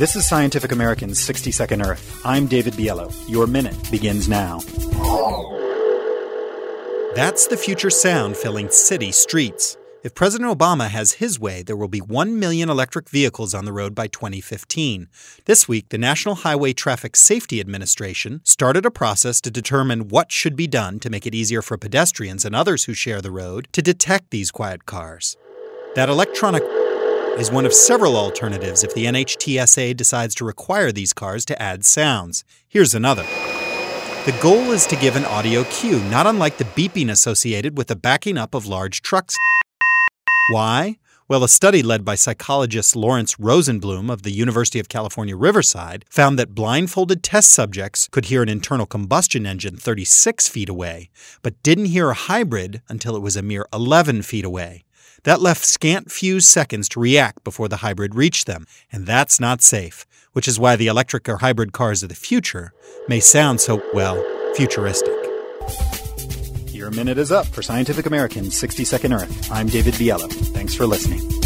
This is Scientific American's 60 Second Earth. I'm David Biello. Your minute begins now. That's the future sound filling city streets. If President Obama has his way, there will be 1 million electric vehicles on the road by 2015. This week, the National Highway Traffic Safety Administration started a process to determine what should be done to make it easier for pedestrians and others who share the road to detect these quiet cars. That electronic is one of several alternatives if the NHTSA decides to require these cars to add sounds. Here's another. The goal is to give an audio cue, not unlike the beeping associated with the backing up of large trucks. Why? Well, a study led by psychologist Lawrence Rosenblum of the University of California, Riverside found that blindfolded test subjects could hear an internal combustion engine 36 feet away, but didn't hear a hybrid until it was a mere 11 feet away. That left scant few seconds to react before the hybrid reached them, and that's not safe, which is why the electric or hybrid cars of the future may sound so, well, futuristic. Your minute is up for Scientific American's 60 Second Earth. I'm David Biello. Thanks for listening.